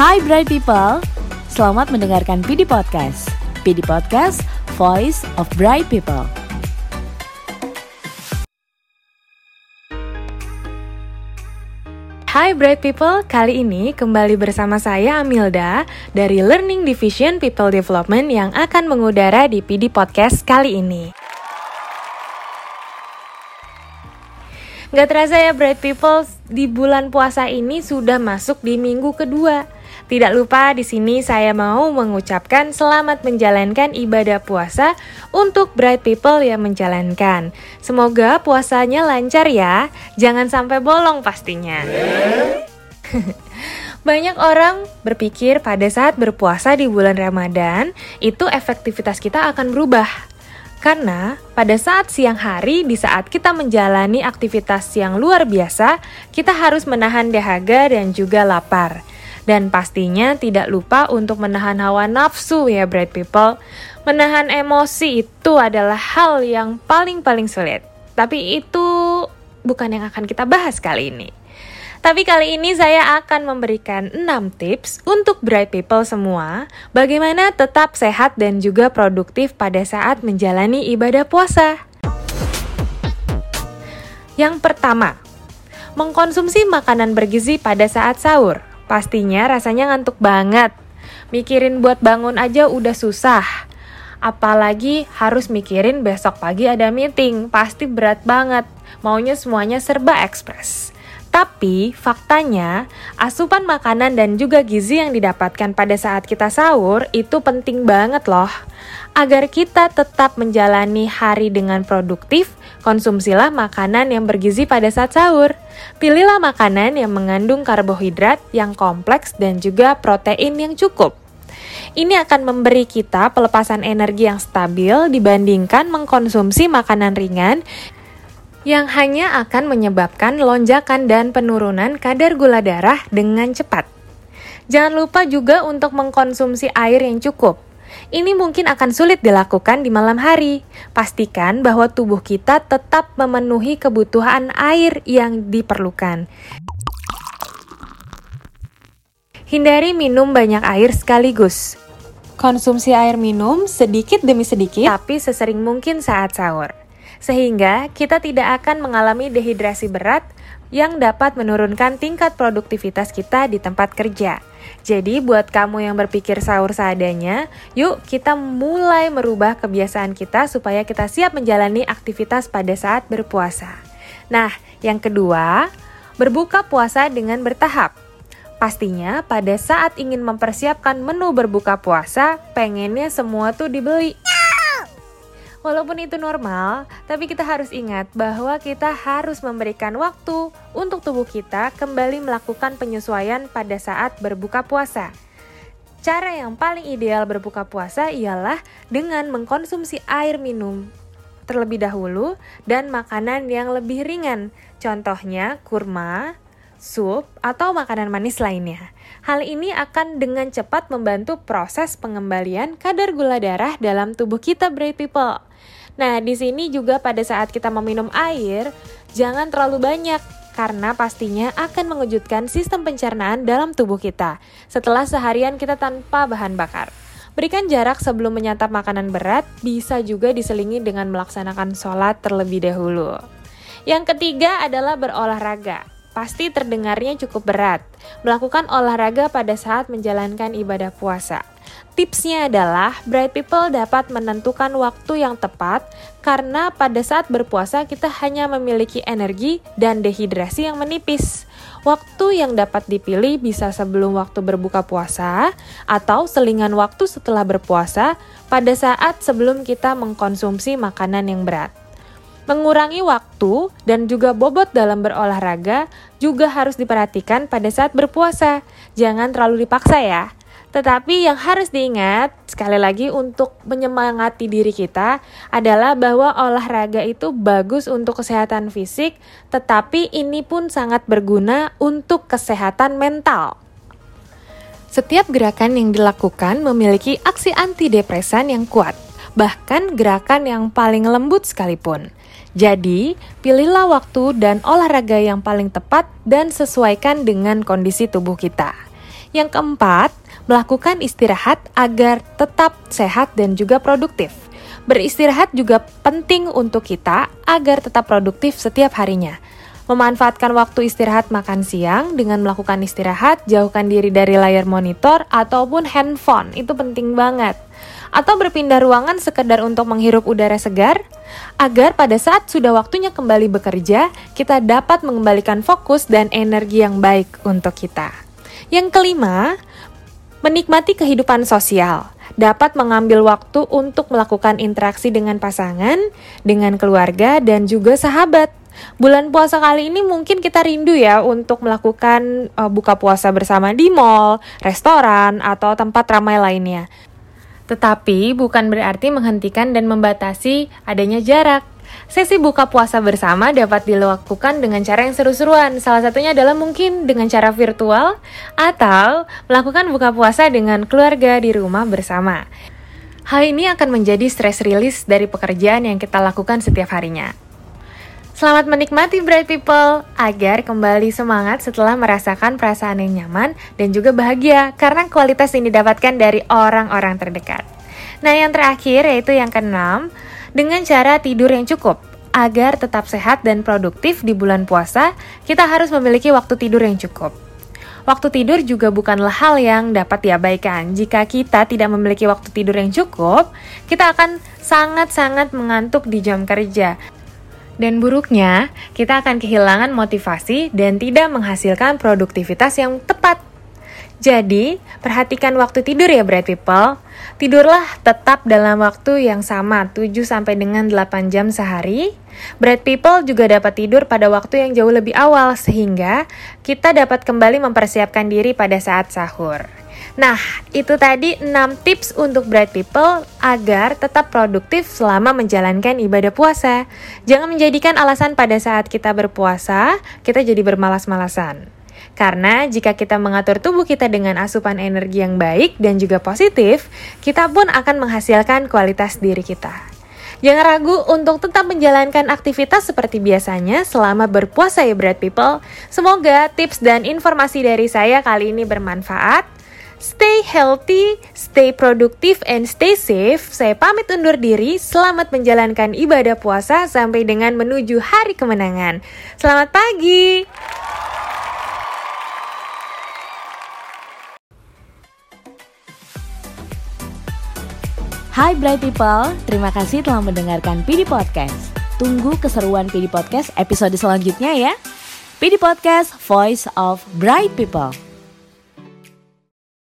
Hai Bright People, selamat mendengarkan PD Podcast. PD Podcast, Voice of Bright People. Hai Bright People, kali ini kembali bersama saya Amilda dari Learning Division People Development yang akan mengudara di PD Podcast kali ini. Gak terasa ya Bright People, di bulan puasa ini sudah masuk di minggu kedua. Tidak lupa di sini saya mau mengucapkan selamat menjalankan ibadah puasa untuk Bright People yang menjalankan. Semoga puasanya lancar ya, jangan sampai bolong pastinya. Banyak orang berpikir pada saat berpuasa di bulan Ramadan, itu efektivitas kita akan berubah. Karena pada saat siang hari, di saat kita menjalani aktivitas yang luar biasa, kita harus menahan dahaga dan juga lapar. Dan pastinya tidak lupa untuk menahan hawa nafsu ya bright people. Menahan emosi itu adalah hal yang paling-paling sulit. Tapi itu bukan yang akan kita bahas kali ini. Tapi kali ini saya akan memberikan 6 tips untuk bright people semua bagaimana tetap sehat dan juga produktif pada saat menjalani ibadah puasa. Yang pertama, mengkonsumsi makanan bergizi pada saat sahur. Pastinya rasanya ngantuk banget. Mikirin buat bangun aja udah susah. Apalagi harus mikirin besok pagi ada meeting, pasti berat banget. Maunya semuanya serba ekspres. Tapi faktanya, asupan makanan dan juga gizi yang didapatkan pada saat kita sahur itu penting banget loh. Agar kita tetap menjalani hari dengan produktif, konsumsilah makanan yang bergizi pada saat sahur. Pilihlah makanan yang mengandung karbohidrat yang kompleks dan juga protein yang cukup. Ini akan memberi kita pelepasan energi yang stabil dibandingkan mengkonsumsi makanan ringan yang hanya akan menyebabkan lonjakan dan penurunan kadar gula darah dengan cepat. Jangan lupa juga untuk mengkonsumsi air yang cukup. Ini mungkin akan sulit dilakukan di malam hari. Pastikan bahwa tubuh kita tetap memenuhi kebutuhan air yang diperlukan. Hindari minum banyak air sekaligus. Konsumsi air minum sedikit demi sedikit, tapi sesering mungkin saat sahur sehingga kita tidak akan mengalami dehidrasi berat yang dapat menurunkan tingkat produktivitas kita di tempat kerja. Jadi buat kamu yang berpikir sahur seadanya, yuk kita mulai merubah kebiasaan kita supaya kita siap menjalani aktivitas pada saat berpuasa. Nah, yang kedua, berbuka puasa dengan bertahap. Pastinya pada saat ingin mempersiapkan menu berbuka puasa, pengennya semua tuh dibeli. Walaupun itu normal, tapi kita harus ingat bahwa kita harus memberikan waktu untuk tubuh kita kembali melakukan penyesuaian pada saat berbuka puasa. Cara yang paling ideal berbuka puasa ialah dengan mengkonsumsi air minum terlebih dahulu dan makanan yang lebih ringan. Contohnya kurma, sup, atau makanan manis lainnya. Hal ini akan dengan cepat membantu proses pengembalian kadar gula darah dalam tubuh kita, brave people. Nah, di sini juga pada saat kita meminum air, jangan terlalu banyak karena pastinya akan mengejutkan sistem pencernaan dalam tubuh kita setelah seharian kita tanpa bahan bakar. Berikan jarak sebelum menyantap makanan berat, bisa juga diselingi dengan melaksanakan sholat terlebih dahulu. Yang ketiga adalah berolahraga. Pasti terdengarnya cukup berat. Melakukan olahraga pada saat menjalankan ibadah puasa. Tipsnya adalah bright people dapat menentukan waktu yang tepat karena pada saat berpuasa kita hanya memiliki energi dan dehidrasi yang menipis. Waktu yang dapat dipilih bisa sebelum waktu berbuka puasa atau selingan waktu setelah berpuasa pada saat sebelum kita mengkonsumsi makanan yang berat. Mengurangi waktu dan juga bobot dalam berolahraga juga harus diperhatikan pada saat berpuasa. Jangan terlalu dipaksa ya tetapi yang harus diingat, sekali lagi untuk menyemangati diri kita adalah bahwa olahraga itu bagus untuk kesehatan fisik, tetapi ini pun sangat berguna untuk kesehatan mental. Setiap gerakan yang dilakukan memiliki aksi antidepresan yang kuat, bahkan gerakan yang paling lembut sekalipun. Jadi, pilihlah waktu dan olahraga yang paling tepat dan sesuaikan dengan kondisi tubuh kita. Yang keempat, melakukan istirahat agar tetap sehat dan juga produktif. Beristirahat juga penting untuk kita agar tetap produktif setiap harinya. Memanfaatkan waktu istirahat makan siang dengan melakukan istirahat, jauhkan diri dari layar monitor ataupun handphone. Itu penting banget. Atau berpindah ruangan sekedar untuk menghirup udara segar agar pada saat sudah waktunya kembali bekerja, kita dapat mengembalikan fokus dan energi yang baik untuk kita. Yang kelima, menikmati kehidupan sosial dapat mengambil waktu untuk melakukan interaksi dengan pasangan, dengan keluarga, dan juga sahabat. Bulan puasa kali ini mungkin kita rindu ya untuk melakukan uh, buka puasa bersama di mall, restoran, atau tempat ramai lainnya. Tetapi bukan berarti menghentikan dan membatasi adanya jarak. Sesi buka puasa bersama dapat dilakukan dengan cara yang seru-seruan. Salah satunya adalah mungkin dengan cara virtual atau melakukan buka puasa dengan keluarga di rumah bersama. Hal ini akan menjadi stress release dari pekerjaan yang kita lakukan setiap harinya. Selamat menikmati Bright People agar kembali semangat setelah merasakan perasaan yang nyaman dan juga bahagia karena kualitas yang didapatkan dari orang-orang terdekat. Nah, yang terakhir yaitu yang keenam, dengan cara tidur yang cukup. Agar tetap sehat dan produktif di bulan puasa, kita harus memiliki waktu tidur yang cukup. Waktu tidur juga bukanlah hal yang dapat diabaikan. Jika kita tidak memiliki waktu tidur yang cukup, kita akan sangat-sangat mengantuk di jam kerja. Dan buruknya, kita akan kehilangan motivasi dan tidak menghasilkan produktivitas yang tepat. Jadi, perhatikan waktu tidur ya Bright People. Tidurlah tetap dalam waktu yang sama, 7 sampai dengan 8 jam sehari. Bright People juga dapat tidur pada waktu yang jauh lebih awal sehingga kita dapat kembali mempersiapkan diri pada saat sahur. Nah, itu tadi 6 tips untuk bright people agar tetap produktif selama menjalankan ibadah puasa. Jangan menjadikan alasan pada saat kita berpuasa, kita jadi bermalas-malasan. Karena jika kita mengatur tubuh kita dengan asupan energi yang baik dan juga positif, kita pun akan menghasilkan kualitas diri kita. Jangan ragu untuk tetap menjalankan aktivitas seperti biasanya selama berpuasa ya Bright People. Semoga tips dan informasi dari saya kali ini bermanfaat. Healthy, stay produktif, and stay safe. Saya pamit undur diri. Selamat menjalankan ibadah puasa sampai dengan menuju hari kemenangan. Selamat pagi. Hai Bright People, terima kasih telah mendengarkan PD Podcast. Tunggu keseruan PD Podcast episode selanjutnya ya. PD Podcast, Voice of Bright People.